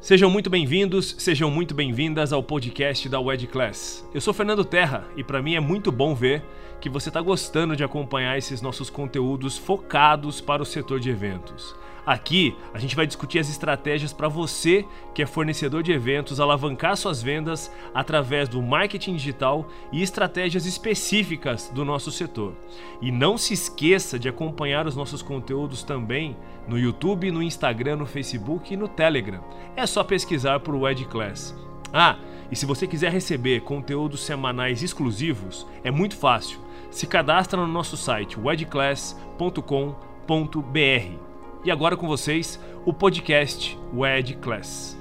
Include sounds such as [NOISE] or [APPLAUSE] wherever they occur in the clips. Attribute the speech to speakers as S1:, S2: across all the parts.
S1: Sejam muito bem-vindos, sejam muito bem-vindas ao podcast da Wed Class. Eu sou Fernando Terra e para mim é muito bom ver que você está gostando de acompanhar esses nossos conteúdos focados para o setor de eventos. Aqui a gente vai discutir as estratégias para você que é fornecedor de eventos alavancar suas vendas através do marketing digital e estratégias específicas do nosso setor. E não se esqueça de acompanhar os nossos conteúdos também no YouTube, no Instagram, no Facebook e no Telegram. É só pesquisar por Wed Class. Ah, e se você quiser receber conteúdos semanais exclusivos, é muito fácil. Se cadastra no nosso site wedclass.com.br. E agora com vocês, o podcast WED Class.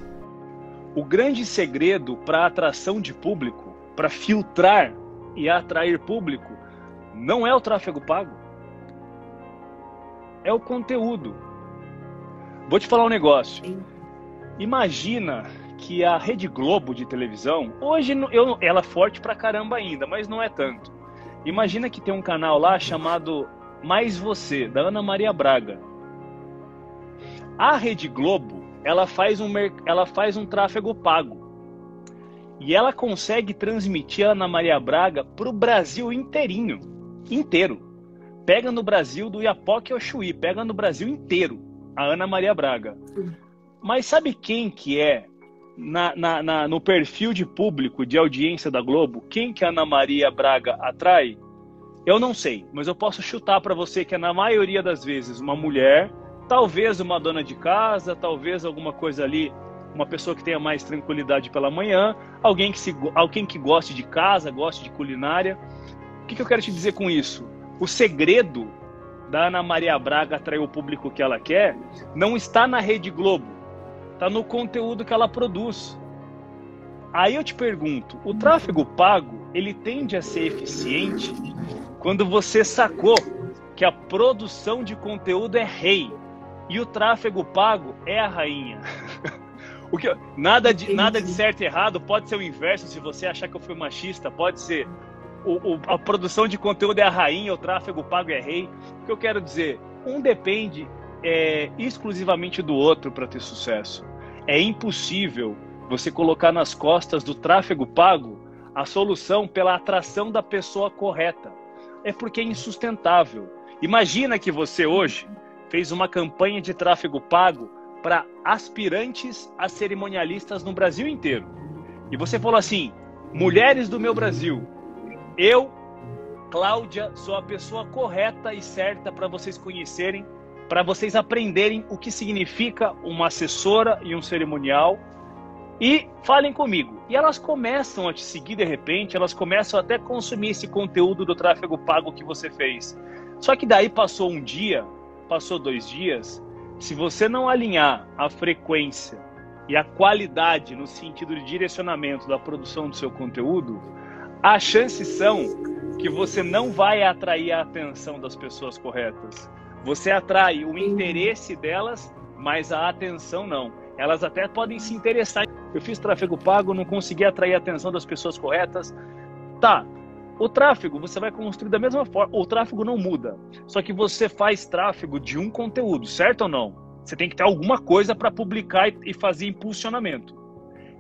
S2: O grande segredo para a atração de público, para filtrar e atrair público, não é o tráfego pago. É o conteúdo. Vou te falar um negócio. Imagina que a Rede Globo de televisão, hoje eu, ela é forte pra caramba ainda, mas não é tanto. Imagina que tem um canal lá chamado Mais Você, da Ana Maria Braga. A Rede Globo, ela faz um, ela faz um tráfego pago. E ela consegue transmitir a Ana Maria Braga para o Brasil inteirinho. Inteiro. Pega no Brasil do Iapoque ao Chuí, pega no Brasil inteiro a Ana Maria Braga. Mas sabe quem que é na, na, na, no perfil de público, de audiência da Globo, quem que a Ana Maria Braga atrai? Eu não sei, mas eu posso chutar para você que é na maioria das vezes uma mulher Talvez uma dona de casa, talvez alguma coisa ali, uma pessoa que tenha mais tranquilidade pela manhã, alguém que, se, alguém que goste de casa, goste de culinária. O que, que eu quero te dizer com isso? O segredo da Ana Maria Braga atrair o público que ela quer não está na Rede Globo, está no conteúdo que ela produz. Aí eu te pergunto, o tráfego pago, ele tende a ser eficiente quando você sacou que a produção de conteúdo é rei e o tráfego pago é a rainha. [LAUGHS] o que, nada, de, nada de certo e errado, pode ser o inverso, se você achar que eu fui machista, pode ser o, o, a produção de conteúdo é a rainha, o tráfego pago é rei. O que eu quero dizer? Um depende é, exclusivamente do outro para ter sucesso. É impossível você colocar nas costas do tráfego pago a solução pela atração da pessoa correta. É porque é insustentável. Imagina que você hoje fez uma campanha de tráfego pago para aspirantes a cerimonialistas no Brasil inteiro. E você falou assim: mulheres do meu Brasil, eu, Cláudia, sou a pessoa correta e certa para vocês conhecerem, para vocês aprenderem o que significa uma assessora e um cerimonial. E falem comigo. E elas começam a te seguir de repente, elas começam até a consumir esse conteúdo do tráfego pago que você fez. Só que daí passou um dia, passou dois dias, se você não alinhar a frequência e a qualidade no sentido de direcionamento da produção do seu conteúdo, as chances são que você não vai atrair a atenção das pessoas corretas. Você atrai o interesse delas, mas a atenção não. Elas até podem se interessar. Eu fiz tráfego pago, não consegui atrair a atenção das pessoas corretas. Tá, o tráfego você vai construir da mesma forma. O tráfego não muda. Só que você faz tráfego de um conteúdo, certo ou não? Você tem que ter alguma coisa para publicar e fazer impulsionamento.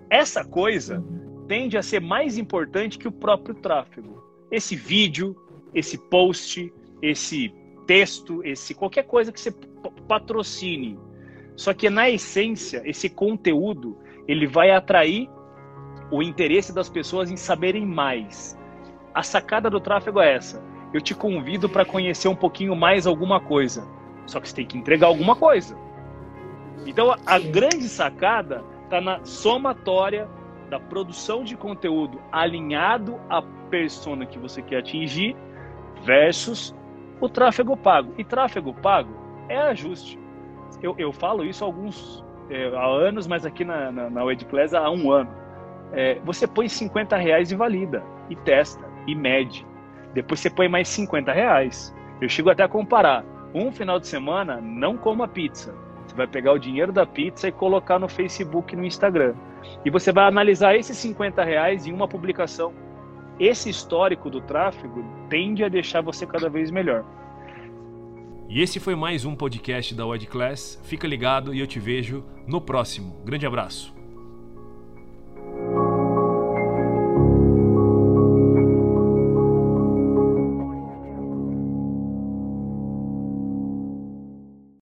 S2: Essa coisa tende a ser mais importante que o próprio tráfego. Esse vídeo, esse post, esse texto, esse qualquer coisa que você patrocine. Só que na essência, esse conteúdo, ele vai atrair o interesse das pessoas em saberem mais. A sacada do tráfego é essa. Eu te convido para conhecer um pouquinho mais alguma coisa. Só que você tem que entregar alguma coisa. Então a grande sacada está na somatória da produção de conteúdo alinhado à persona que você quer atingir versus o tráfego pago. E tráfego pago é ajuste. Eu, eu falo isso há alguns é, há anos, mas aqui na, na, na há um ano. É, você põe 50 reais e valida e testa e mede. Depois você põe mais 50 reais. Eu chego até a comparar. Um final de semana, não coma pizza. Você vai pegar o dinheiro da pizza e colocar no Facebook e no Instagram. E você vai analisar esses 50 reais em uma publicação. Esse histórico do tráfego tende a deixar você cada vez melhor. E esse foi mais um podcast da Wed Class. Fica ligado e eu te vejo no próximo. Grande abraço.